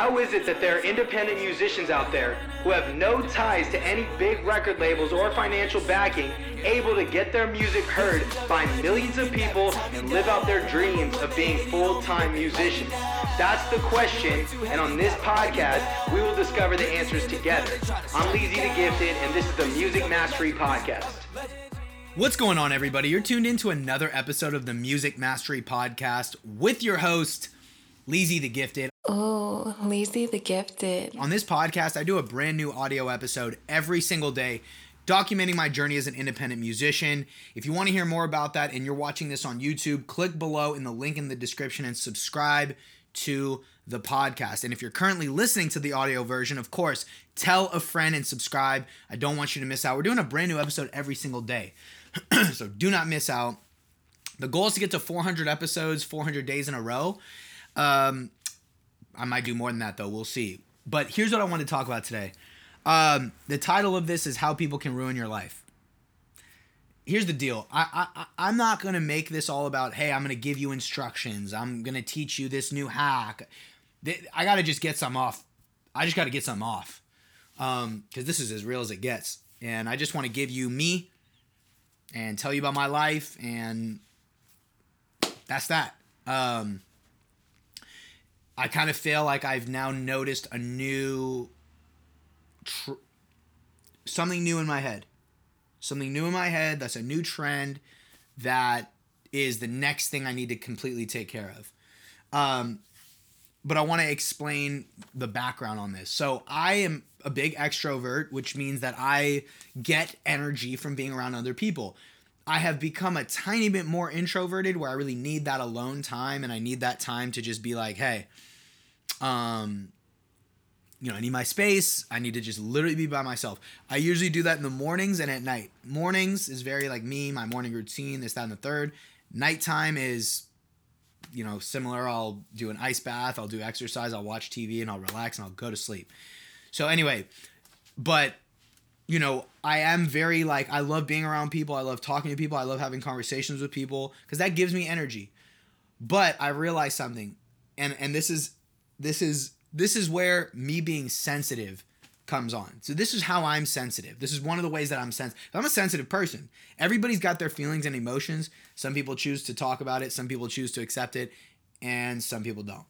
How is it that there are independent musicians out there who have no ties to any big record labels or financial backing, able to get their music heard by millions of people and live out their dreams of being full-time musicians? That's the question, and on this podcast, we will discover the answers together. I'm Leezy the Gifted, and this is the Music Mastery Podcast. What's going on, everybody? You're tuned into another episode of the Music Mastery Podcast with your host, Leezy the Gifted. Oh, Leezy the Gifted. On this podcast, I do a brand new audio episode every single day documenting my journey as an independent musician. If you want to hear more about that and you're watching this on YouTube, click below in the link in the description and subscribe to the podcast. And if you're currently listening to the audio version, of course, tell a friend and subscribe. I don't want you to miss out. We're doing a brand new episode every single day. so do not miss out. The goal is to get to 400 episodes, 400 days in a row. Um, I might do more than that though. We'll see. But here's what I want to talk about today. Um, the title of this is How People Can Ruin Your Life. Here's the deal. I, I I'm not gonna make this all about. Hey, I'm gonna give you instructions. I'm gonna teach you this new hack. I gotta just get some off. I just gotta get some off. Um, because this is as real as it gets, and I just want to give you me and tell you about my life, and that's that. Um, I kind of feel like I've now noticed a new, tr- something new in my head, something new in my head. That's a new trend that is the next thing I need to completely take care of. Um, but I want to explain the background on this. So I am a big extrovert, which means that I get energy from being around other people. I have become a tiny bit more introverted where I really need that alone time and I need that time to just be like, hey, um, you know, I need my space. I need to just literally be by myself. I usually do that in the mornings and at night. Mornings is very like me, my morning routine, this, that, and the third. Nighttime is, you know, similar. I'll do an ice bath, I'll do exercise, I'll watch TV, and I'll relax and I'll go to sleep. So, anyway, but, you know, I am very like, I love being around people. I love talking to people. I love having conversations with people because that gives me energy. But I realized something, and, and this is this is this is where me being sensitive comes on. So this is how I'm sensitive. This is one of the ways that I'm sensitive. I'm a sensitive person. Everybody's got their feelings and emotions. Some people choose to talk about it, some people choose to accept it, and some people don't.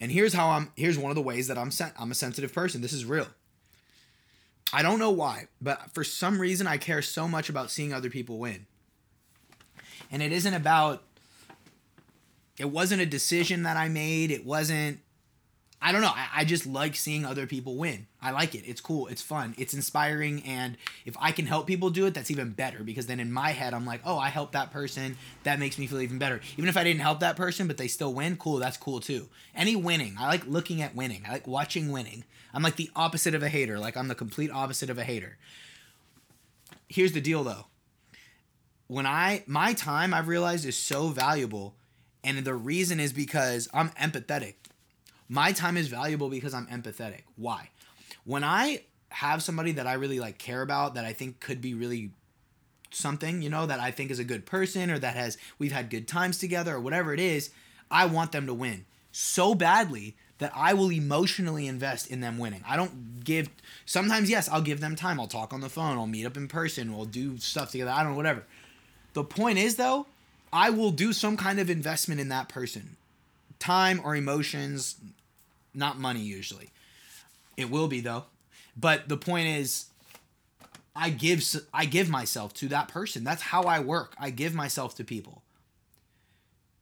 And here's how I'm here's one of the ways that I'm sen- I'm a sensitive person. This is real. I don't know why, but for some reason I care so much about seeing other people win. And it isn't about it wasn't a decision that I made. It wasn't I don't know. I, I, just like seeing other people win. I like it. It's cool. It's fun. It's inspiring. And if I can help people do it, that's even better because then in my head, I'm like, oh, I helped that person. That makes me feel even better. Even if I didn't help that person, but they still win, cool. That's cool too. Any winning. I like looking at winning. I like watching winning. I'm like the opposite of a hater. Like I'm the complete opposite of a hater. Here's the deal though. When I, my time I've realized is so valuable. And the reason is because I'm empathetic my time is valuable because I'm empathetic. Why? When I have somebody that I really like care about that I think could be really something, you know, that I think is a good person or that has we've had good times together or whatever it is, I want them to win so badly that I will emotionally invest in them winning. I don't give sometimes yes, I'll give them time. I'll talk on the phone, I'll meet up in person, we'll do stuff together. I don't know whatever. The point is though, I will do some kind of investment in that person. Time or emotions, not money usually. It will be though. But the point is I give I give myself to that person. That's how I work. I give myself to people.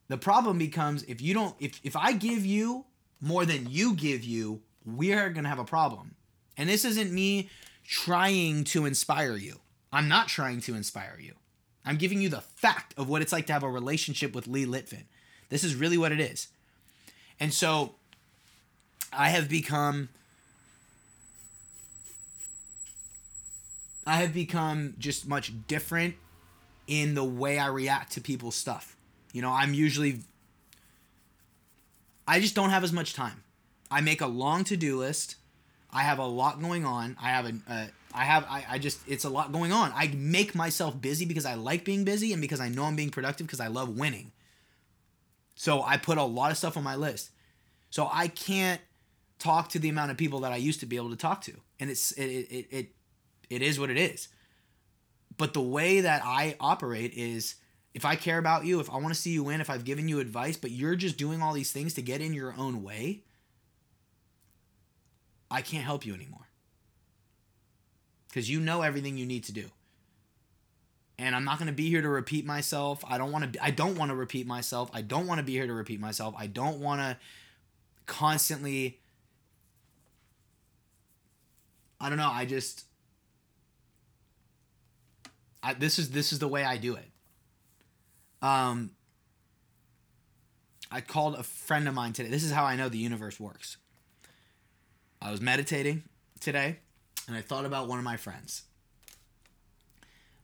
The problem becomes if you don't if if I give you more than you give you, we're going to have a problem. And this isn't me trying to inspire you. I'm not trying to inspire you. I'm giving you the fact of what it's like to have a relationship with Lee Litvin. This is really what it is. And so I have become I have become just much different in the way I react to people's stuff. You know, I'm usually I just don't have as much time. I make a long to-do list. I have a lot going on. I have a uh, I have I, I just it's a lot going on. I make myself busy because I like being busy and because I know I'm being productive because I love winning. So I put a lot of stuff on my list. So I can't talk to the amount of people that I used to be able to talk to. And it's it it it, it is what it is. But the way that I operate is if I care about you, if I want to see you win, if I've given you advice, but you're just doing all these things to get in your own way, I can't help you anymore. Because you know everything you need to do. And I'm not going to be here to repeat myself. I don't want to I don't want to repeat myself. I don't want to be here to repeat myself. I don't want to constantly I don't know, I just I, this is this is the way I do it. Um, I called a friend of mine today. This is how I know the universe works. I was meditating today, and I thought about one of my friends.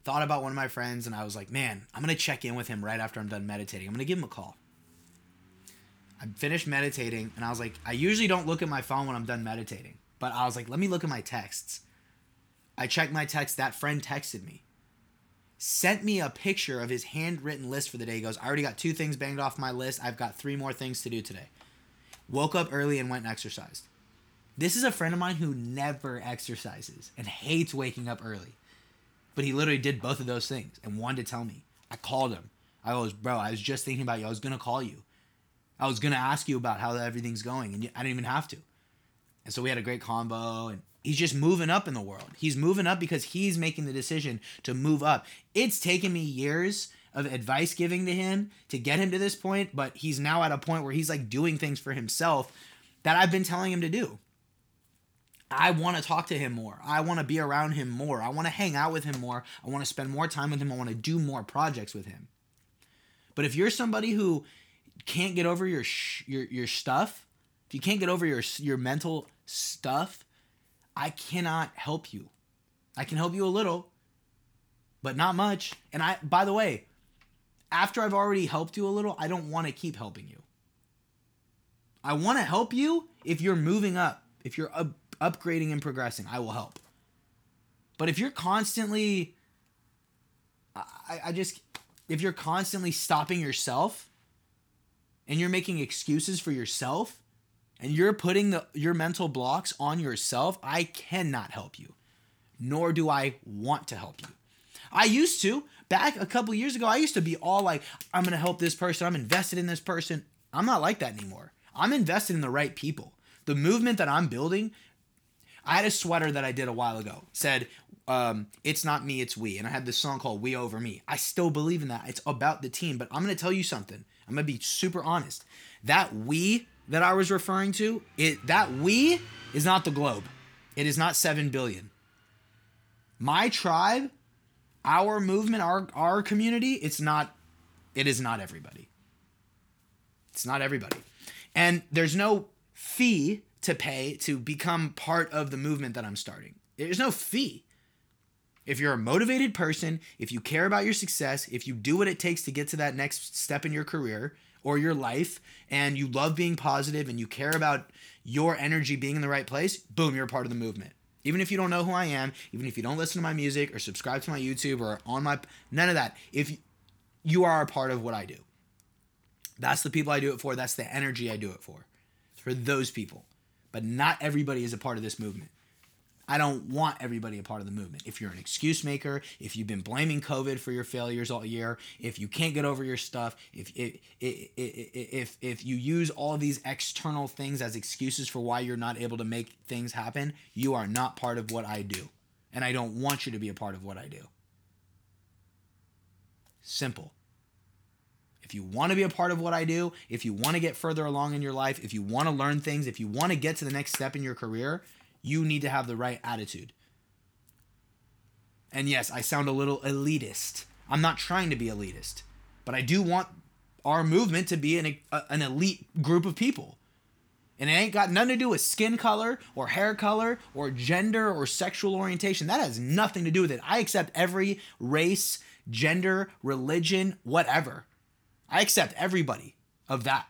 Thought about one of my friends, and I was like, man, I'm gonna check in with him right after I'm done meditating. I'm gonna give him a call. I finished meditating, and I was like, I usually don't look at my phone when I'm done meditating, but I was like, let me look at my texts. I checked my text. That friend texted me sent me a picture of his handwritten list for the day. He goes, I already got two things banged off my list. I've got three more things to do today. Woke up early and went and exercised. This is a friend of mine who never exercises and hates waking up early. But he literally did both of those things and wanted to tell me. I called him. I was, bro, I was just thinking about you. I was going to call you. I was going to ask you about how everything's going, and I didn't even have to. And so we had a great combo, and He's just moving up in the world. He's moving up because he's making the decision to move up. It's taken me years of advice giving to him to get him to this point, but he's now at a point where he's like doing things for himself that I've been telling him to do. I want to talk to him more. I want to be around him more. I want to hang out with him more. I want to spend more time with him. I want to do more projects with him. But if you're somebody who can't get over your sh- your your stuff, if you can't get over your your mental stuff, I cannot help you. I can help you a little, but not much. And I, by the way, after I've already helped you a little, I don't want to keep helping you. I want to help you if you're moving up, if you're up, upgrading and progressing, I will help. But if you're constantly, I, I just, if you're constantly stopping yourself and you're making excuses for yourself, and you're putting the your mental blocks on yourself, I cannot help you. Nor do I want to help you. I used to back a couple years ago. I used to be all like, I'm gonna help this person. I'm invested in this person. I'm not like that anymore. I'm invested in the right people. The movement that I'm building. I had a sweater that I did a while ago. Said, um, "It's not me, it's we," and I had this song called "We Over Me." I still believe in that. It's about the team, but I'm gonna tell you something. I'm gonna be super honest. That we that I was referring to, it that we is not the globe. It is not 7 billion. My tribe, our movement, our our community, it's not it is not everybody. It's not everybody. And there's no fee to pay to become part of the movement that I'm starting. There's no fee. If you're a motivated person, if you care about your success, if you do what it takes to get to that next step in your career, or your life and you love being positive and you care about your energy being in the right place, boom, you're a part of the movement. Even if you don't know who I am, even if you don't listen to my music or subscribe to my YouTube or on my none of that, if you are a part of what I do. That's the people I do it for, that's the energy I do it for. For those people. But not everybody is a part of this movement. I don't want everybody a part of the movement. If you're an excuse maker, if you've been blaming COVID for your failures all year, if you can't get over your stuff, if if if if you use all these external things as excuses for why you're not able to make things happen, you are not part of what I do. And I don't want you to be a part of what I do. Simple. If you want to be a part of what I do, if you want to get further along in your life, if you want to learn things, if you want to get to the next step in your career, you need to have the right attitude. And yes, I sound a little elitist. I'm not trying to be elitist, but I do want our movement to be an, a, an elite group of people. And it ain't got nothing to do with skin color or hair color or gender or sexual orientation. That has nothing to do with it. I accept every race, gender, religion, whatever. I accept everybody of that.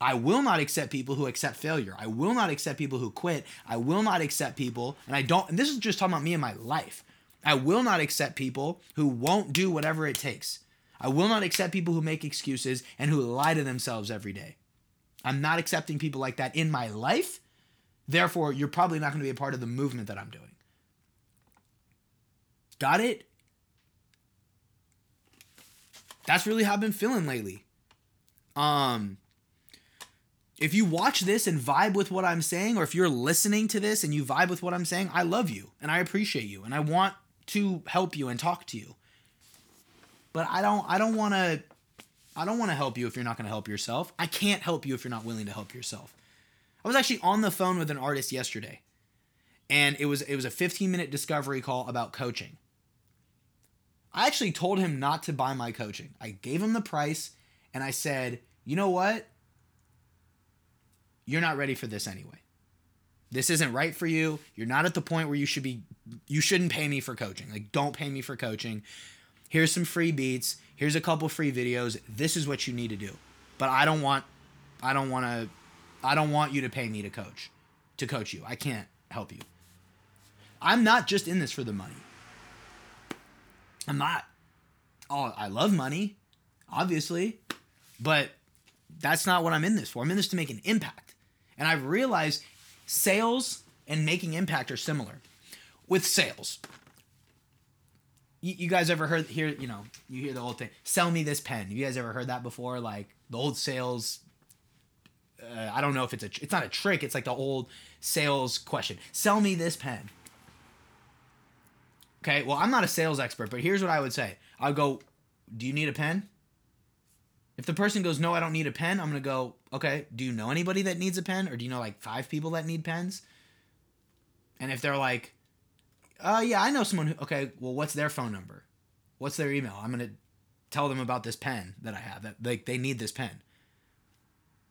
I will not accept people who accept failure. I will not accept people who quit. I will not accept people, and I don't, and this is just talking about me and my life. I will not accept people who won't do whatever it takes. I will not accept people who make excuses and who lie to themselves every day. I'm not accepting people like that in my life, Therefore, you're probably not going to be a part of the movement that I'm doing. Got it? That's really how I've been feeling lately. Um if you watch this and vibe with what I'm saying or if you're listening to this and you vibe with what I'm saying, I love you and I appreciate you and I want to help you and talk to you. But I don't I don't want to I don't want to help you if you're not going to help yourself. I can't help you if you're not willing to help yourself. I was actually on the phone with an artist yesterday. And it was it was a 15 minute discovery call about coaching. I actually told him not to buy my coaching. I gave him the price and I said, "You know what? You're not ready for this anyway. This isn't right for you. You're not at the point where you should be you shouldn't pay me for coaching. Like don't pay me for coaching. Here's some free beats. Here's a couple free videos. This is what you need to do. But I don't want I don't want to I don't want you to pay me to coach to coach you. I can't help you. I'm not just in this for the money. I'm not. Oh, I love money, obviously, but that's not what I'm in this for. I'm in this to make an impact. And I've realized sales and making impact are similar. With sales, you, guys ever heard hear you know you hear the old thing sell me this pen. You guys ever heard that before? Like the old sales uh, i don't know if it's a it's not a trick it's like the old sales question. Sell me this pen. Okay well i'm not a sales expert but here's what i would say. I'll go do you need a pen? If the person goes no i don't need a pen i'm gonna go okay do you know anybody that needs a pen or do you know like five people that need pens and if they're like uh, yeah, I know someone who. Okay, well, what's their phone number? What's their email? I'm gonna tell them about this pen that I have. That like they need this pen.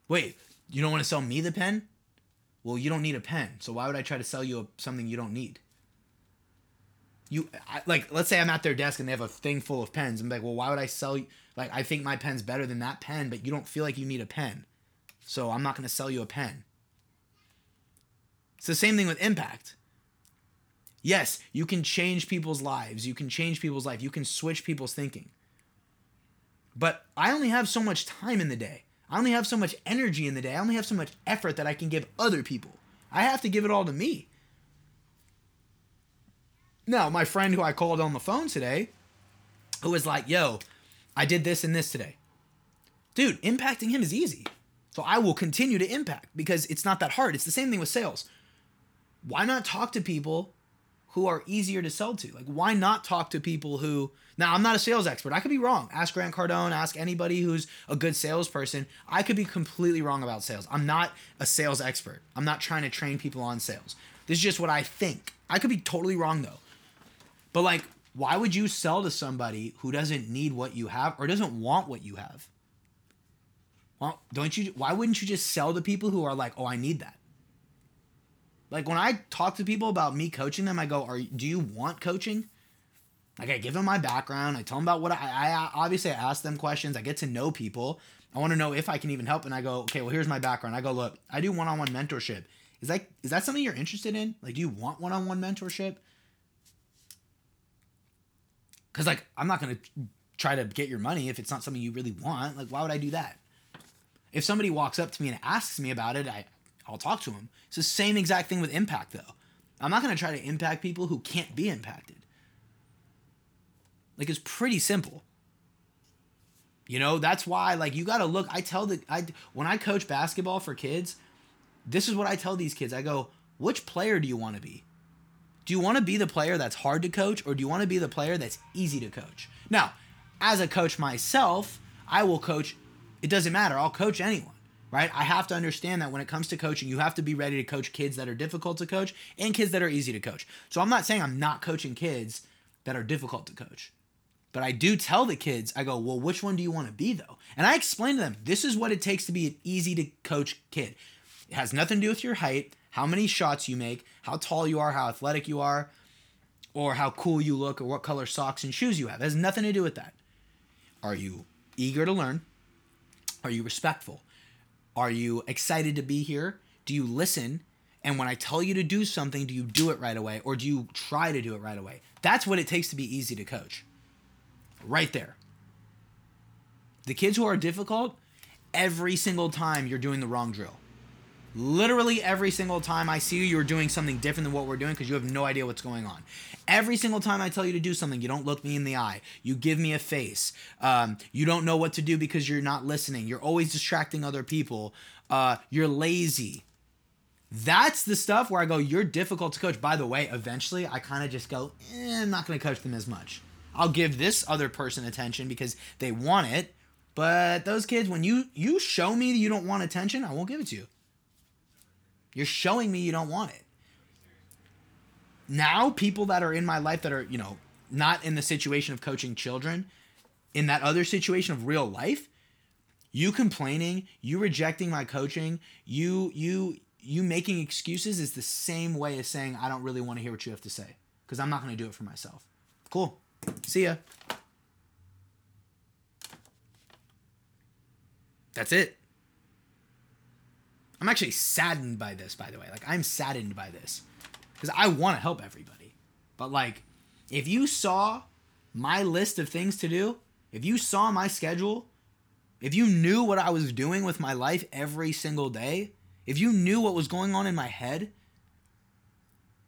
Wait, you don't want to sell me the pen? Well, you don't need a pen, so why would I try to sell you a, something you don't need? You I, like, let's say I'm at their desk and they have a thing full of pens. I'm like, well, why would I sell you? Like, I think my pen's better than that pen, but you don't feel like you need a pen, so I'm not gonna sell you a pen. It's the same thing with impact Yes, you can change people's lives. You can change people's life. You can switch people's thinking. But I only have so much time in the day. I only have so much energy in the day. I only have so much effort that I can give other people. I have to give it all to me. Now, my friend who I called on the phone today, who was like, yo, I did this and this today. Dude, impacting him is easy. So I will continue to impact because it's not that hard. It's the same thing with sales. Why not talk to people who are easier to sell to. Like, why not talk to people who. Now, I'm not a sales expert. I could be wrong. Ask Grant Cardone, ask anybody who's a good salesperson. I could be completely wrong about sales. I'm not a sales expert. I'm not trying to train people on sales. This is just what I think. I could be totally wrong, though. But, like, why would you sell to somebody who doesn't need what you have or doesn't want what you have? Well, don't you? Why wouldn't you just sell to people who are like, oh, I need that? Like when I talk to people about me coaching them, I go, "Are do you want coaching?" Like I give them my background, I tell them about what I, I obviously I ask them questions, I get to know people. I want to know if I can even help, and I go, "Okay, well here's my background." I go, "Look, I do one-on-one mentorship. Is that is that something you're interested in? Like, do you want one-on-one mentorship?" Because like I'm not gonna try to get your money if it's not something you really want. Like, why would I do that? If somebody walks up to me and asks me about it, I I'll talk to them. It's the same exact thing with impact, though. I'm not going to try to impact people who can't be impacted. Like, it's pretty simple. You know, that's why, like, you got to look. I tell the, I, when I coach basketball for kids, this is what I tell these kids. I go, which player do you want to be? Do you want to be the player that's hard to coach, or do you want to be the player that's easy to coach? Now, as a coach myself, I will coach, it doesn't matter, I'll coach anyone right? I have to understand that when it comes to coaching, you have to be ready to coach kids that are difficult to coach and kids that are easy to coach. So I'm not saying I'm not coaching kids that are difficult to coach. But I do tell the kids, I go, well, which one do you want to be though? And I explain to them, this is what it takes to be an easy to coach kid. It has nothing to do with your height, how many shots you make, how tall you are, how athletic you are, or how cool you look, or what color socks and shoes you have. It has nothing to do with that. Are you eager to learn? Are you respectful? Are you excited to be here? Do you listen? And when I tell you to do something, do you do it right away or do you try to do it right away? That's what it takes to be easy to coach. Right there. The kids who are difficult, every single time you're doing the wrong drill. Literally every single time I see you, you're doing something different than what we're doing because you have no idea what's going on. Every single time I tell you to do something, you don't look me in the eye. You give me a face. Um, you don't know what to do because you're not listening. You're always distracting other people. Uh, you're lazy. That's the stuff where I go, you're difficult to coach. By the way, eventually I kind of just go, eh, I'm not going to coach them as much. I'll give this other person attention because they want it. But those kids, when you you show me that you don't want attention, I won't give it to you. You're showing me you don't want it. Now, people that are in my life that are, you know, not in the situation of coaching children, in that other situation of real life, you complaining, you rejecting my coaching, you you you making excuses is the same way as saying I don't really want to hear what you have to say because I'm not going to do it for myself. Cool. See ya. That's it. I'm actually saddened by this, by the way. Like, I'm saddened by this because I want to help everybody. But, like, if you saw my list of things to do, if you saw my schedule, if you knew what I was doing with my life every single day, if you knew what was going on in my head,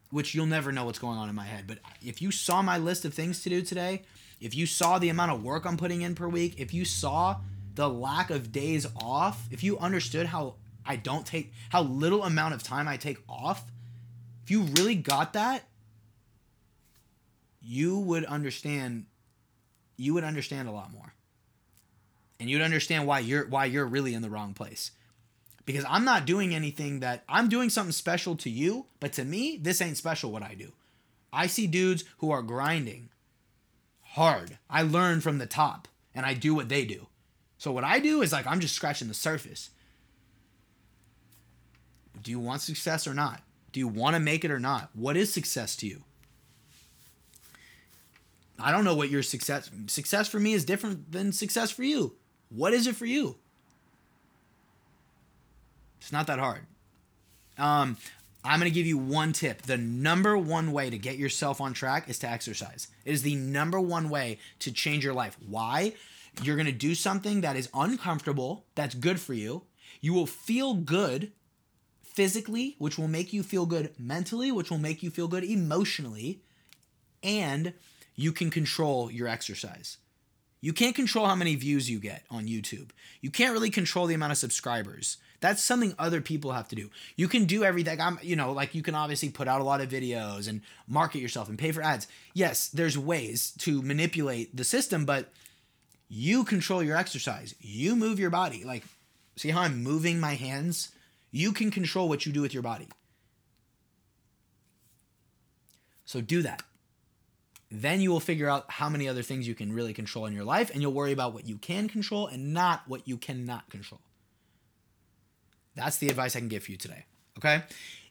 which you'll never know what's going on in my head, but if you saw my list of things to do today, if you saw the amount of work I'm putting in per week, if you saw the lack of days off, if you understood how I don't take how little amount of time I take off, if you really got that, you would understand you would understand a lot more. And you'd understand why you're why you're really in the wrong place. Because I'm not doing anything that I'm doing something special to you, but to me, this ain't special what I do. I see dudes who are grinding hard. I learn from the top and I do what they do. So what I do is like I'm just scratching the surface. Do you want success or not? Do you want to make it or not? What is success to you? I don't know what your success success for me is different than success for you. What is it for you? It's not that hard. Um, I'm going to give you one tip. The number one way to get yourself on track is to exercise. It is the number one way to change your life. Why? You're going to do something that is uncomfortable, that's good for you. You will feel good physically, which will make you feel good mentally, which will make you feel good emotionally, and you can control your exercise. You can't control how many views you get on YouTube. You can't really control the amount of subscribers. That's something other people have to do. You can do everything. I'm, you know, like you can obviously put out a lot of videos and market yourself and pay for ads. Yes, there's ways to manipulate the system, but you control your exercise. You move your body. Like, see how I'm moving my hands? You can control what you do with your body. So do that. Then you will figure out how many other things you can really control in your life, and you'll worry about what you can control and not what you cannot control. That's the advice I can give for you today. Okay.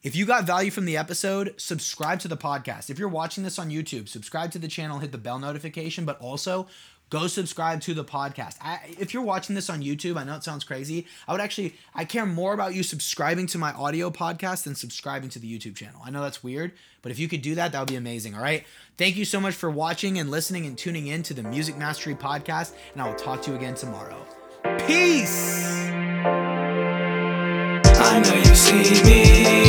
If you got value from the episode, subscribe to the podcast. If you're watching this on YouTube, subscribe to the channel, hit the bell notification, but also go subscribe to the podcast. I, if you're watching this on YouTube, I know it sounds crazy. I would actually, I care more about you subscribing to my audio podcast than subscribing to the YouTube channel. I know that's weird, but if you could do that, that would be amazing. All right. Thank you so much for watching and listening and tuning in to the Music Mastery Podcast, and I will talk to you again tomorrow. Peace. I know you see me